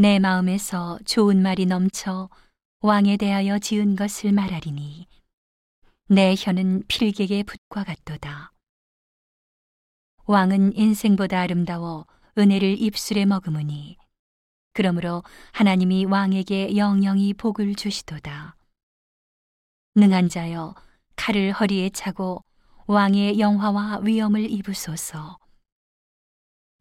내 마음에서 좋은 말이 넘쳐 왕에 대하여 지은 것을 말하리니 내 혀는 필객의 붓과 같도다. 왕은 인생보다 아름다워 은혜를 입술에 머금으니 그러므로 하나님이 왕에게 영영이 복을 주시도다. 능한 자여 칼을 허리에 차고 왕의 영화와 위엄을 입으소서.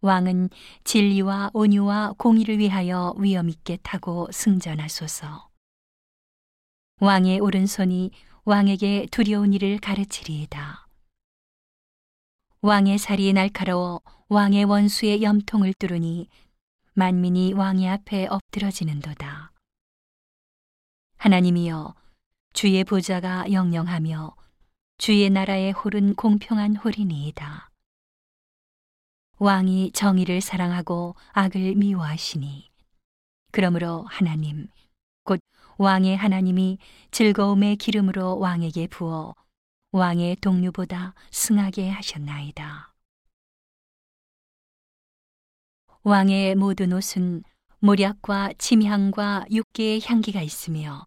왕은 진리와 온유와 공의를 위하여 위엄 있게 타고 승전하소서. 왕의 오른손이 왕에게 두려운 일을 가르치리이다. 왕의 살이 날카로워 왕의 원수의 염통을 뚫으니 만민이 왕의 앞에 엎드러지는도다. 하나님이여 주의 보좌가 영영하며 주의 나라의 홀은 공평한 홀이니이다. 왕이 정의를 사랑하고 악을 미워하시니 그러므로 하나님 곧 왕의 하나님이 즐거움의 기름으로 왕에게 부어 왕의 동료보다 승하게 하셨나이다. 왕의 모든 옷은 모략과 침향과 육계의 향기가 있으며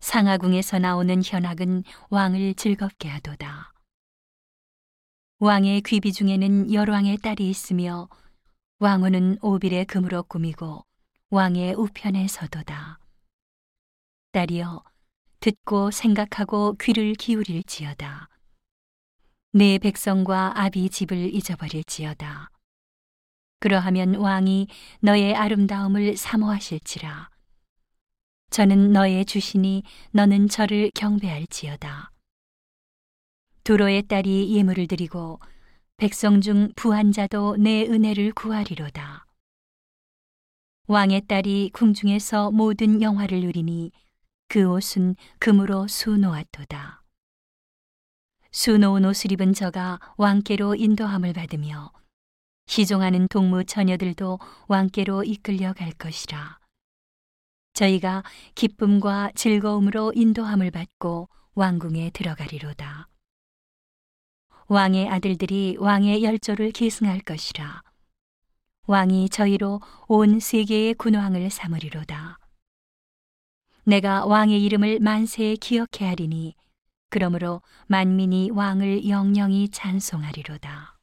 상하궁에서 나오는 현악은 왕을 즐겁게 하도다. 왕의 귀비 중에는 열왕의 딸이 있으며 왕후는 오빌의 금으로 꾸미고 왕의 우편에 서도다. 딸이여 듣고 생각하고 귀를 기울일지어다. 내 백성과 아비 집을 잊어버릴지어다. 그러하면 왕이 너의 아름다움을 사모하실지라. 저는 너의 주시니 너는 저를 경배할지어다. 두로의 딸이 예물을 드리고 백성 중 부한 자도 내 은혜를 구하리로다. 왕의 딸이 궁중에서 모든 영화를 누리니 그 옷은 금으로 수놓았도다. 수놓은 옷을 입은 저가 왕께로 인도함을 받으며 시종하는 동무 처녀들도 왕께로 이끌려 갈 것이라. 저희가 기쁨과 즐거움으로 인도함을 받고 왕궁에 들어가리로다. 왕의 아들들이 왕의 열조를 계승할 것이라. 왕이 저희로 온 세계의 군왕을 삼으리로다. 내가 왕의 이름을 만세에 기억해 하리니 그러므로 만민이 왕을 영영히 찬송하리로다.